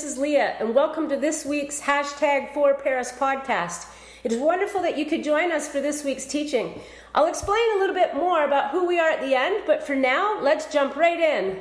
this is Leah, and welcome to this week's hashtag for Paris podcast. It is wonderful that you could join us for this week's teaching. I'll explain a little bit more about who we are at the end, but for now, let's jump right in.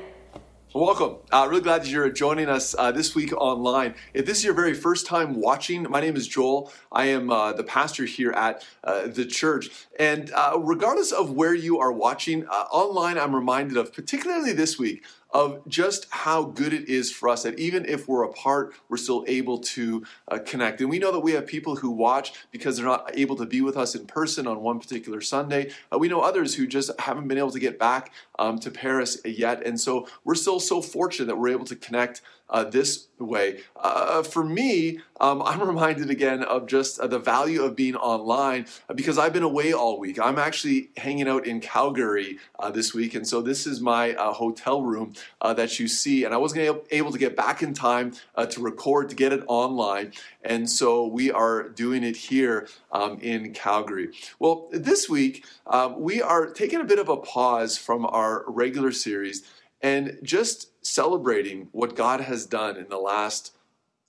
Welcome. Uh, really glad that you're joining us uh, this week online. If this is your very first time watching, my name is Joel. I am uh, the pastor here at uh, the church. And uh, regardless of where you are watching, uh, online, I'm reminded of, particularly this week, of just how good it is for us that even if we're apart, we're still able to uh, connect. And we know that we have people who watch because they're not able to be with us in person on one particular Sunday. Uh, we know others who just haven't been able to get back um, to Paris yet. And so we're still so fortunate that we're able to connect uh, this way. Uh, for me, um, I'm reminded again of just uh, the value of being online uh, because I've been away all week. I'm actually hanging out in Calgary uh, this week, and so this is my uh, hotel room that you see. And I wasn't able to get back in time to record to get it online, and so we are doing it here um, in Calgary. Well, this week um, we are taking a bit of a pause from our regular series and just celebrating what God has done in the last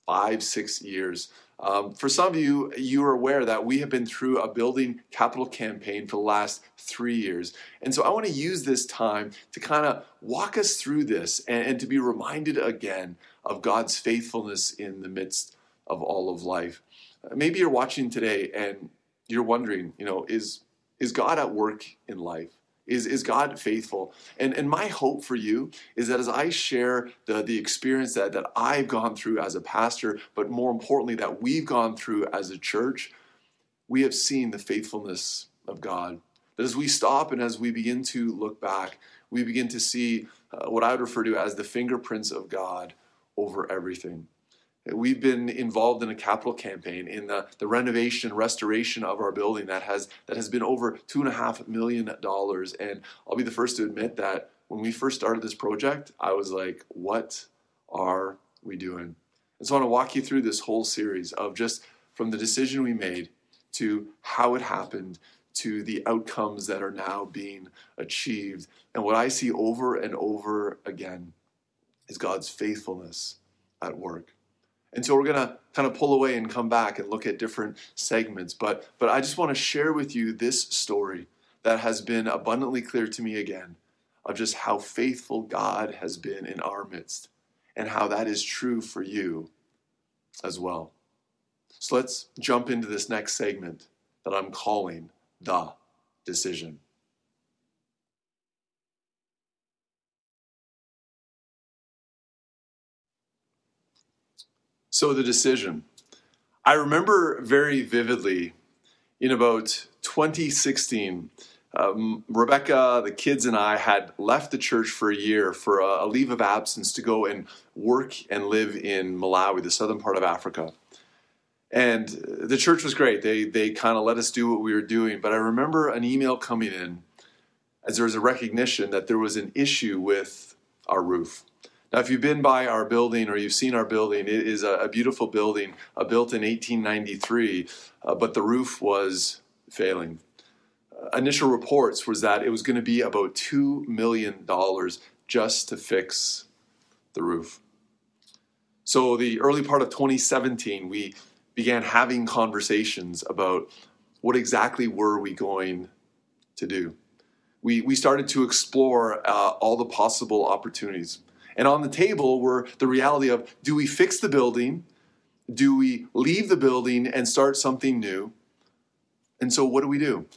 five, six years. Um, for some of you, you are aware that we have been through a building capital campaign for the last three years. And so I want to use this time to kind of walk us through this and, and to be reminded again of God's faithfulness in the midst of all of life. Maybe you're watching today and you're wondering, you know, is, is God at work in life? Is, is God faithful? And, and my hope for you is that as I share the, the experience that, that I've gone through as a pastor, but more importantly, that we've gone through as a church, we have seen the faithfulness of God. That as we stop and as we begin to look back, we begin to see uh, what I would refer to as the fingerprints of God over everything. We've been involved in a capital campaign in the, the renovation, restoration of our building that has that has been over two and a half million dollars. And I'll be the first to admit that when we first started this project, I was like, what are we doing? And so I want to walk you through this whole series of just from the decision we made to how it happened to the outcomes that are now being achieved. And what I see over and over again is God's faithfulness at work. And so we're going to kind of pull away and come back and look at different segments. But, but I just want to share with you this story that has been abundantly clear to me again of just how faithful God has been in our midst and how that is true for you as well. So let's jump into this next segment that I'm calling The Decision. So, the decision. I remember very vividly in about 2016, um, Rebecca, the kids, and I had left the church for a year for a, a leave of absence to go and work and live in Malawi, the southern part of Africa. And the church was great. They, they kind of let us do what we were doing. But I remember an email coming in as there was a recognition that there was an issue with our roof. Now, if you've been by our building or you've seen our building, it is a, beautiful building uh, built in 1893, uh, but the roof was failing. Uh, initial reports was that it was going to be about $2 million just to fix the roof. So, the early part of 2017, we began having conversations about what exactly were we going to do. We, we started to explore uh, all the possible opportunities. And on the table were the reality of do we fix the building? Do we leave the building and start something new? And so, what do we do?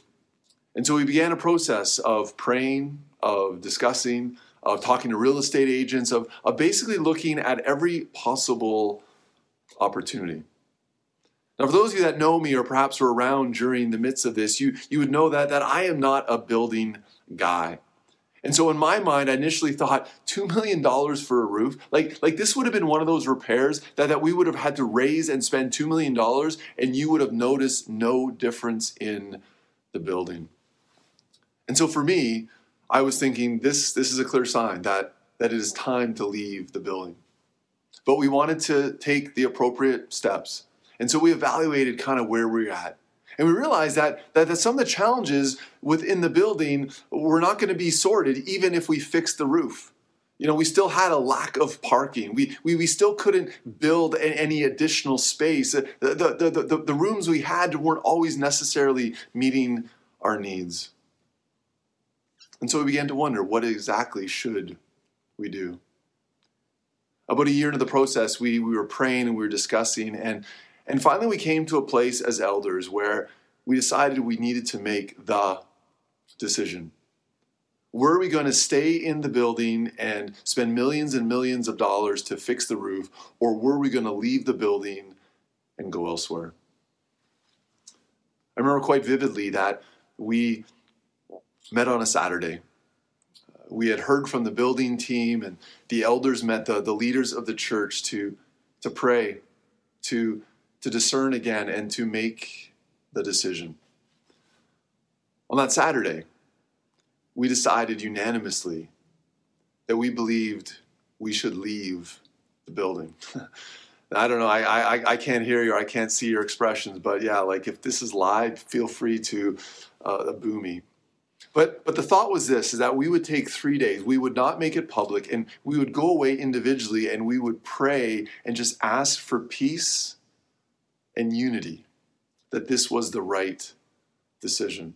And so, we began a process of praying, of discussing, of talking to real estate agents, of, of basically looking at every possible opportunity. Now, for those of you that know me or perhaps were around during the midst of this, you, you would know that, that I am not a building guy. And so in my mind, I initially thought $2 million for a roof. Like, like this would have been one of those repairs that, that we would have had to raise and spend $2 million, and you would have noticed no difference in the building. And so for me, I was thinking this, this is a clear sign that, that it is time to leave the building. But we wanted to take the appropriate steps. And so we evaluated kind of where we're at. And we realized that, that, that some of the challenges within the building were not going to be sorted even if we fixed the roof. You know, we still had a lack of parking. We, we, we still couldn't build any additional space. The, the, the, the, the rooms we had weren't always necessarily meeting our needs. And so we began to wonder what exactly should we do? About a year into the process, we, we were praying and we were discussing, and, and finally we came to a place as elders where we decided we needed to make the decision. Were we going to stay in the building and spend millions and millions of dollars to fix the roof, or were we going to leave the building and go elsewhere? I remember quite vividly that we met on a Saturday. We had heard from the building team, and the elders met the, the leaders of the church to, to pray, to, to discern again, and to make the decision. On that Saturday, we decided unanimously that we believed we should leave the building. I don't know. I, I I can't hear you or I can't see your expressions, but yeah, like if this is live, feel free to uh, boo me. But but the thought was this: is that we would take three days. We would not make it public, and we would go away individually, and we would pray and just ask for peace and unity. That this was the right decision.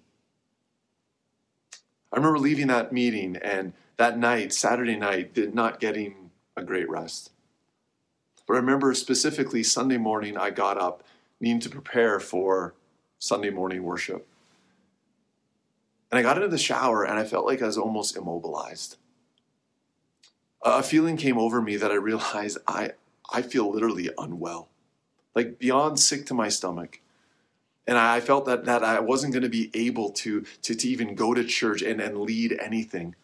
I remember leaving that meeting and that night, Saturday night, did not getting a great rest. But I remember specifically Sunday morning, I got up needing to prepare for Sunday morning worship. And I got into the shower and I felt like I was almost immobilized. A feeling came over me that I realized I, I feel literally unwell, like beyond sick to my stomach and I felt that that I wasn't going to be able to, to to even go to church and, and lead anything.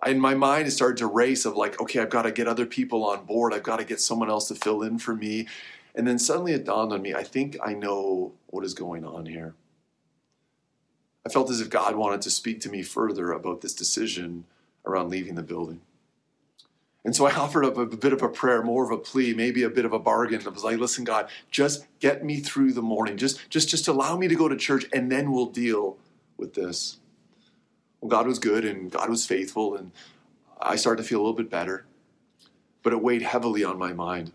I, in my mind, it started to race of like, okay, I've got to get other people on board. I've got to get someone else to fill in for me. And then suddenly it dawned on me, I think I know what is going on here. I felt as if God wanted to speak to me further about this decision around leaving the building. And so I offered up a bit of a prayer, more of a plea, maybe a bit of a bargain. I was like, listen, God, just get me through the morning. Just, just, just allow me to go to church and then we'll deal with this. Well, God was good and God was faithful, and I started to feel a little bit better. But it weighed heavily on my mind.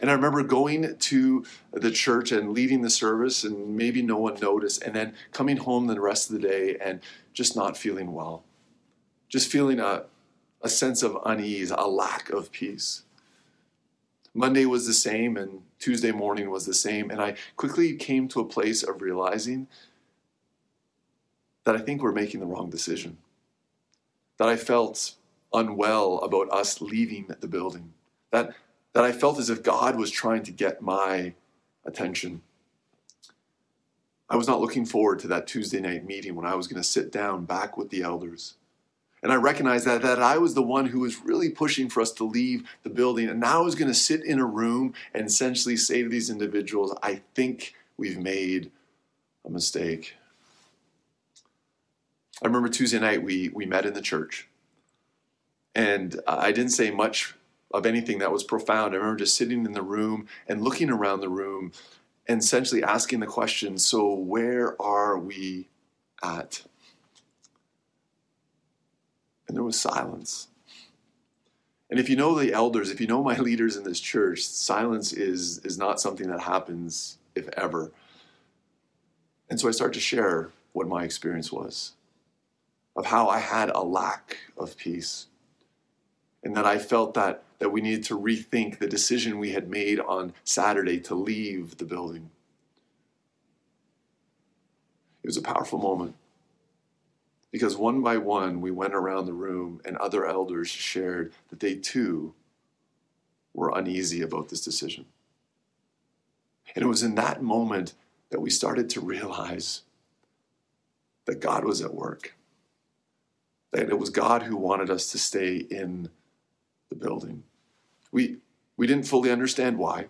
And I remember going to the church and leading the service, and maybe no one noticed, and then coming home the rest of the day and just not feeling well. Just feeling a, a sense of unease, a lack of peace. Monday was the same, and Tuesday morning was the same. And I quickly came to a place of realizing that I think we're making the wrong decision. That I felt unwell about us leaving the building. That, that I felt as if God was trying to get my attention. I was not looking forward to that Tuesday night meeting when I was going to sit down back with the elders and I recognized that, that I was the one who was really pushing for us to leave the building. And now I was going to sit in a room and essentially say to these individuals, I think we've made a mistake. I remember Tuesday night we, we met in the church. And I didn't say much of anything that was profound. I remember just sitting in the room and looking around the room and essentially asking the question so, where are we at? There was silence. And if you know the elders, if you know my leaders in this church, silence is, is not something that happens, if ever. And so I start to share what my experience was of how I had a lack of peace and that I felt that, that we needed to rethink the decision we had made on Saturday to leave the building. It was a powerful moment. Because one by one, we went around the room and other elders shared that they too were uneasy about this decision. And it was in that moment that we started to realize that God was at work, that it was God who wanted us to stay in the building. We, we didn't fully understand why.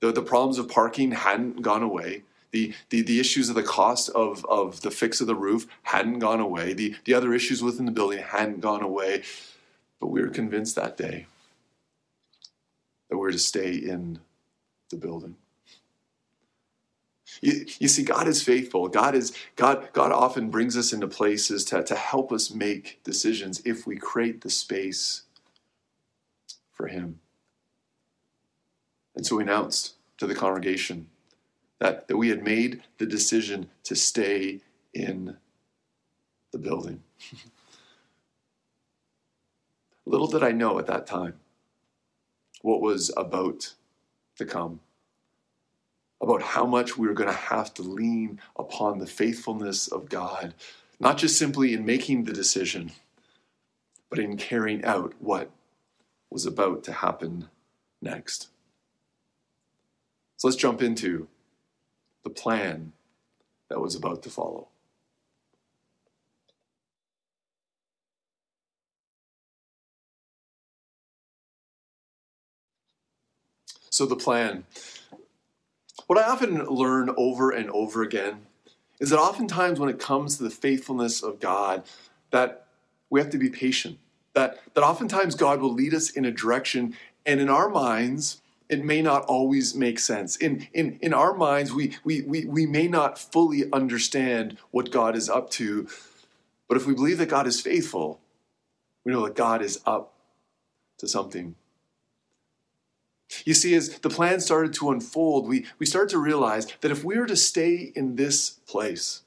The, the problems of parking hadn't gone away. The, the, the issues of the cost of, of the fix of the roof hadn't gone away. The, the other issues within the building hadn't gone away. But we were convinced that day that we were to stay in the building. You, you, see, God is faithful. God is God. God often brings us into places to, to help us make decisions if we create the space for him. And so we announced to the congregation that, that we had made the decision to stay in the building. Little did I know at that time what was about to come, about how much we were going to have to lean upon the faithfulness of God, not just simply in making the decision, but in carrying out what was about to happen next. So let's jump into the plan that was about to follow. So, the plan. What I often learn over and over again is that oftentimes when it comes to the faithfulness of God, that we have to be patient. That, that oftentimes God will lead us in a direction, and in our minds, it may not always make sense. In, in, in our minds, we, we, we, we may not fully understand what God is up to. But if we believe that God is faithful, we know that God is up to something. You see, as the plan started to unfold, we, we started to realize that if we were to stay in this place,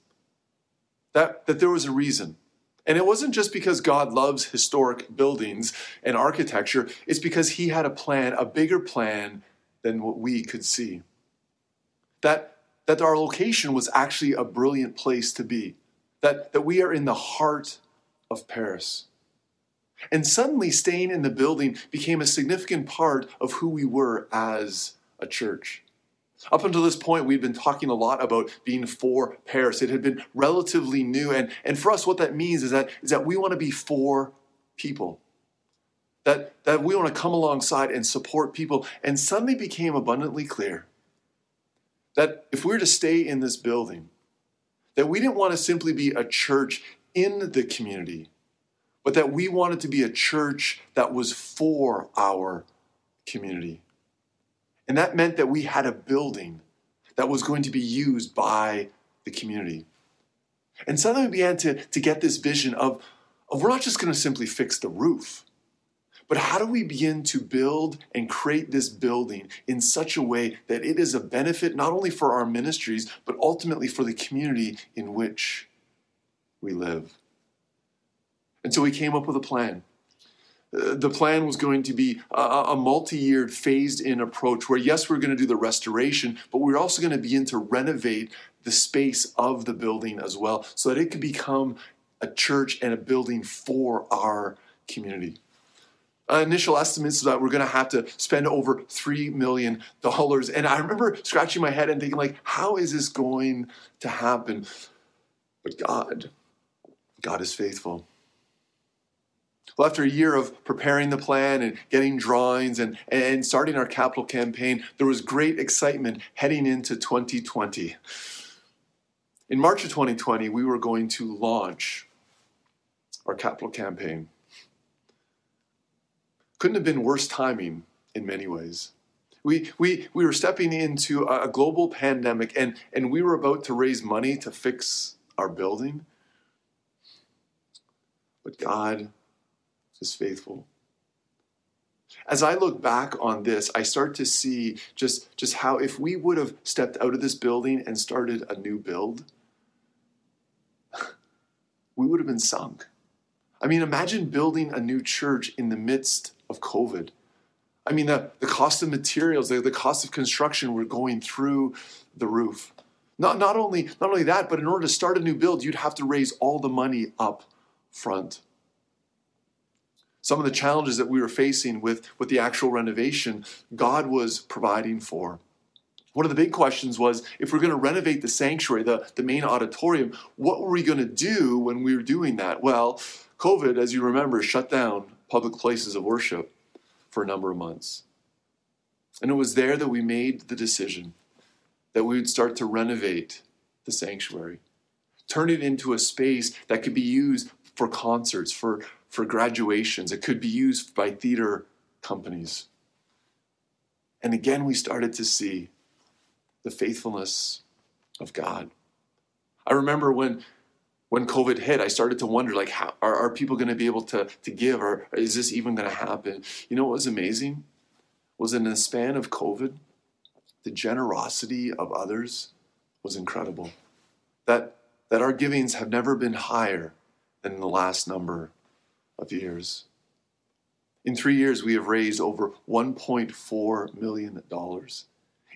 that, that there was a reason. And it wasn't just because God loves historic buildings and architecture, it's because He had a plan, a bigger plan than what we could see. That, that our location was actually a brilliant place to be, that, that we are in the heart of Paris. And suddenly, staying in the building became a significant part of who we were as a church. Up until this point, we'd been talking a lot about being for Paris. It had been relatively new. And, and for us, what that means is that, is that we want to be for people. That, that we want to come alongside and support people. And suddenly became abundantly clear that if we were to stay in this building, that we didn't want to simply be a church in the community, but that we wanted to be a church that was for our community. And that meant that we had a building that was going to be used by the community. And suddenly we began to, to get this vision of, of we're not just going to simply fix the roof, but how do we begin to build and create this building in such a way that it is a benefit not only for our ministries, but ultimately for the community in which we live? And so we came up with a plan. The plan was going to be a, a multi year, phased in approach where, yes, we're going to do the restoration, but we're also going to begin to renovate the space of the building as well so that it could become a church and a building for our community. Uh, initial estimates that we're going to have to spend over $3 million. And I remember scratching my head and thinking, like, how is this going to happen? But God, God is faithful. Well, after a year of preparing the plan and getting drawings and, and starting our capital campaign, there was great excitement heading into 2020. In March of 2020, we were going to launch our capital campaign. Couldn't have been worse timing in many ways. We, we, we were stepping into a global pandemic and, and we were about to raise money to fix our building. But God is faithful. As I look back on this, I start to see just, just how if we would have stepped out of this building and started a new build, we would have been sunk. I mean, imagine building a new church in the midst of COVID. I mean, the, the cost of materials, the, the cost of construction were going through the roof. Not, not, only, not only that, but in order to start a new build, you'd have to raise all the money up front some of the challenges that we were facing with, with the actual renovation, God was providing for. One of the big questions was if we're going to renovate the sanctuary, the, the main auditorium, what were we going to do when we were doing that? Well, COVID, as you remember, shut down public places of worship for a number of months. And it was there that we made the decision that we would start to renovate the sanctuary, turn it into a space that could be used for concerts, for, for graduations. It could be used by theater companies. And again, we started to see the faithfulness of God. I remember when, when COVID hit, I started to wonder, like, how are, are people going to be able to, to give, or is this even going to happen? You know what was amazing? Was in the span of COVID, the generosity of others was incredible. That, that our givings have never been higher than the last number of years. In three years, we have raised over $1.4 million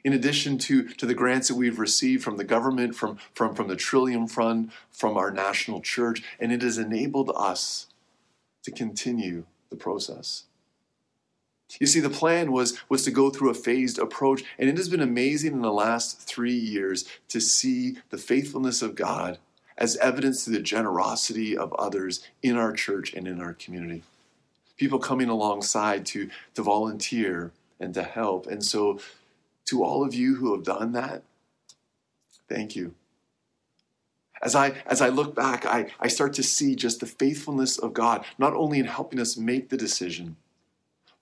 in addition to, to the grants that we've received from the government, from, from, from the Trillium Fund, from our national church, and it has enabled us to continue the process. You see, the plan was, was to go through a phased approach, and it has been amazing in the last three years to see the faithfulness of God as evidence to the generosity of others in our church and in our community. People coming alongside to, to volunteer and to help. And so to all of you who have done that, thank you. As I, as I look back, I, I start to see just the faithfulness of God, not only in helping us make the decision,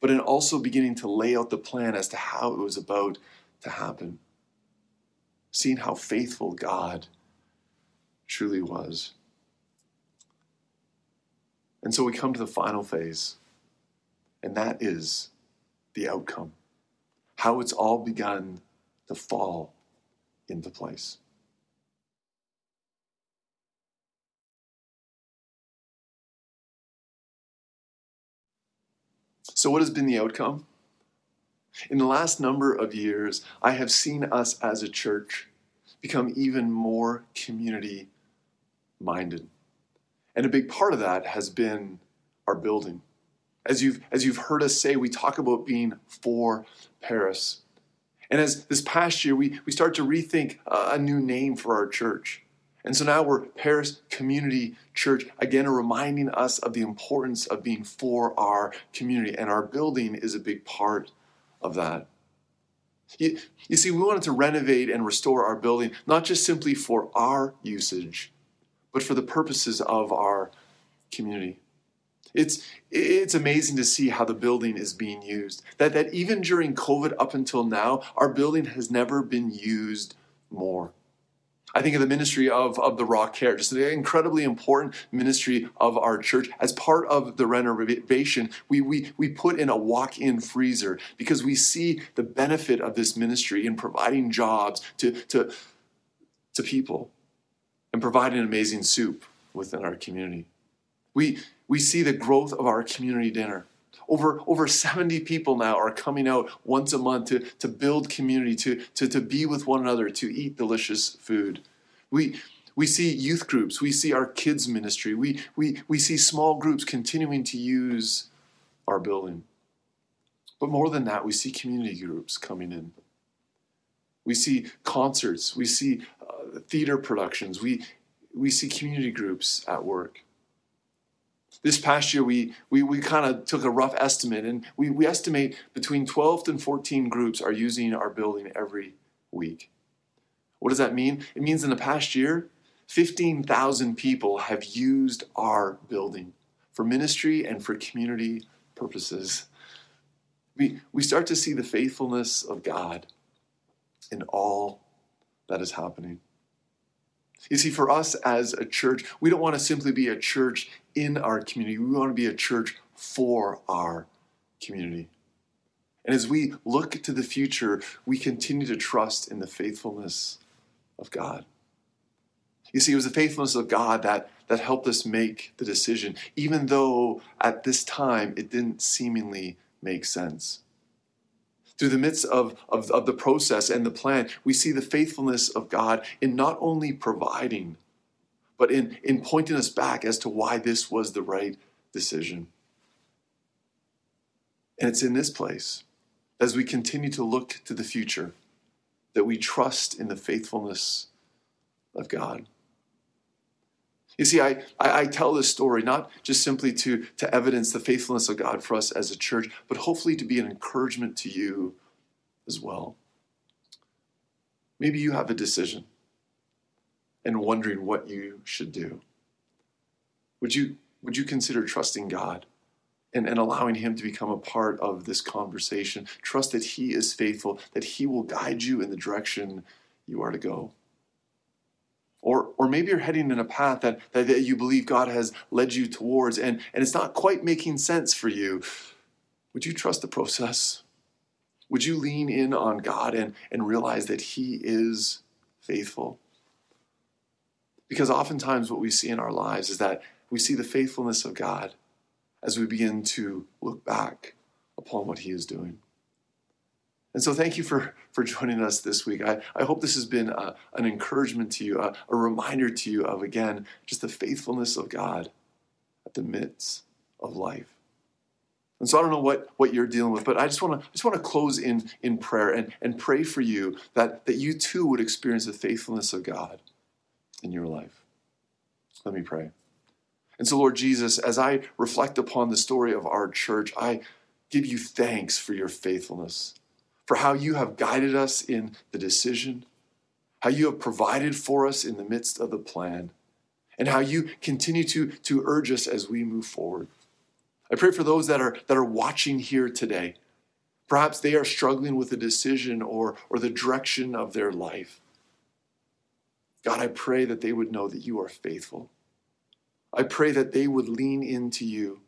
but in also beginning to lay out the plan as to how it was about to happen. Seeing how faithful God truly was. And so we come to the final phase, and that is the outcome how it's all begun to fall into place. So, what has been the outcome? In the last number of years, I have seen us as a church become even more community minded. And a big part of that has been our building. As you've, as you've heard us say, we talk about being for Paris. And as this past year, we, we start to rethink a, a new name for our church. And so now we're Paris Community Church, again, reminding us of the importance of being for our community. And our building is a big part of that. You, you see, we wanted to renovate and restore our building, not just simply for our usage, but for the purposes of our community. It's it's amazing to see how the building is being used. That that even during COVID up until now, our building has never been used more. I think of the ministry of, of the Raw Care, just an incredibly important ministry of our church. As part of the renovation, we, we, we put in a walk in freezer because we see the benefit of this ministry in providing jobs to, to, to people and providing amazing soup within our community. We, we see the growth of our community dinner. Over, over 70 people now are coming out once a month to, to build community, to, to, to be with one another, to eat delicious food. We, we see youth groups, we see our kids' ministry, we, we, we see small groups continuing to use our building. But more than that, we see community groups coming in. We see concerts, we see uh, theater productions, we, we see community groups at work. This past year we we, we kind of took a rough estimate and we, we estimate between 12 and 14 groups are using our building every week. What does that mean? It means in the past year 15000 people have used our building for ministry and for community purposes. We, we start to see the faithfulness of god in all that is happening you see, for us as a church, we don't want to simply be a church in our community. We want to be a church for our community. And as we look to the future, we continue to trust in the faithfulness of God. You see, it was the faithfulness of God that, that helped us make the decision, even though at this time it didn't seemingly make sense. Through the midst of, of, of the process and the plan, we see the faithfulness of God in not only providing, but in, in pointing us back as to why this was the right decision. And it's in this place, as we continue to look to the future, that we trust in the faithfulness of God. You see, I, I, I, tell this story not just simply to, to evidence the faithfulness of God for us as a church, but hopefully to be an encouragement to you as well. Maybe you have a decision and wondering what you should do. Would you, would you consider trusting God and, and allowing Him to become a part of this conversation? Trust that He is faithful, that He will guide you in the direction you are to go. Or, or maybe you're heading in a path that, that, that you believe God has led you towards and, and it's not quite making sense for you. Would you trust the process? Would you lean in on God and, and realize that He is faithful? Because oftentimes, what we see in our lives is that we see the faithfulness of God as we begin to look back upon what He is doing. And so, thank you for, for joining us this week. I, I hope this has been a, an encouragement to you, a, a reminder to you of, again, just the faithfulness of God at the midst of life. And so I don't know what, what you're dealing with, but I just want to just want to close in in prayer and, and pray for you that, that you too would experience the faithfulness of God in your life. Let me pray. And so, Lord Jesus, as I reflect upon the story of our church, I give you thanks for your faithfulness for how you have guided us in the decision, how you have provided for us in the midst of the plan, and how you continue to, to urge us as we move forward. I pray for those that are, that are watching here today. Perhaps they are struggling with a decision or, or the direction of their life. God, I pray that they would know that you are faithful. I pray that they would lean into you,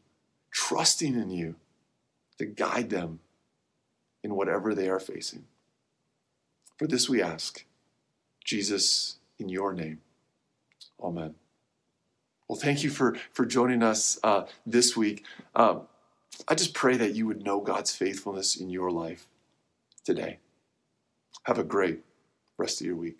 trusting in you to guide them in whatever they are facing. For this we ask, Jesus, in your name. Amen. Well, thank you for, for joining us uh, this week. Um, I just pray that you would know God's faithfulness in your life today. Have a great rest of your week.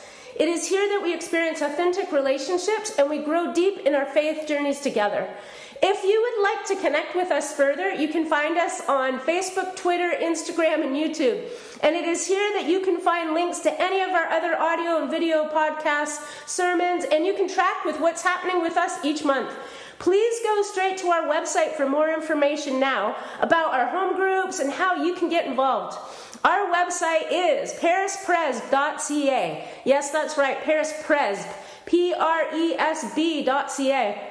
It is here that we experience authentic relationships and we grow deep in our faith journeys together. If you would like to connect with us further, you can find us on Facebook, Twitter, Instagram, and YouTube. And it is here that you can find links to any of our other audio and video podcasts, sermons, and you can track with what's happening with us each month. Please go straight to our website for more information now about our home groups and how you can get involved. Our website is parispresb.ca. Yes, that's right, parispresb, P R E S B.ca.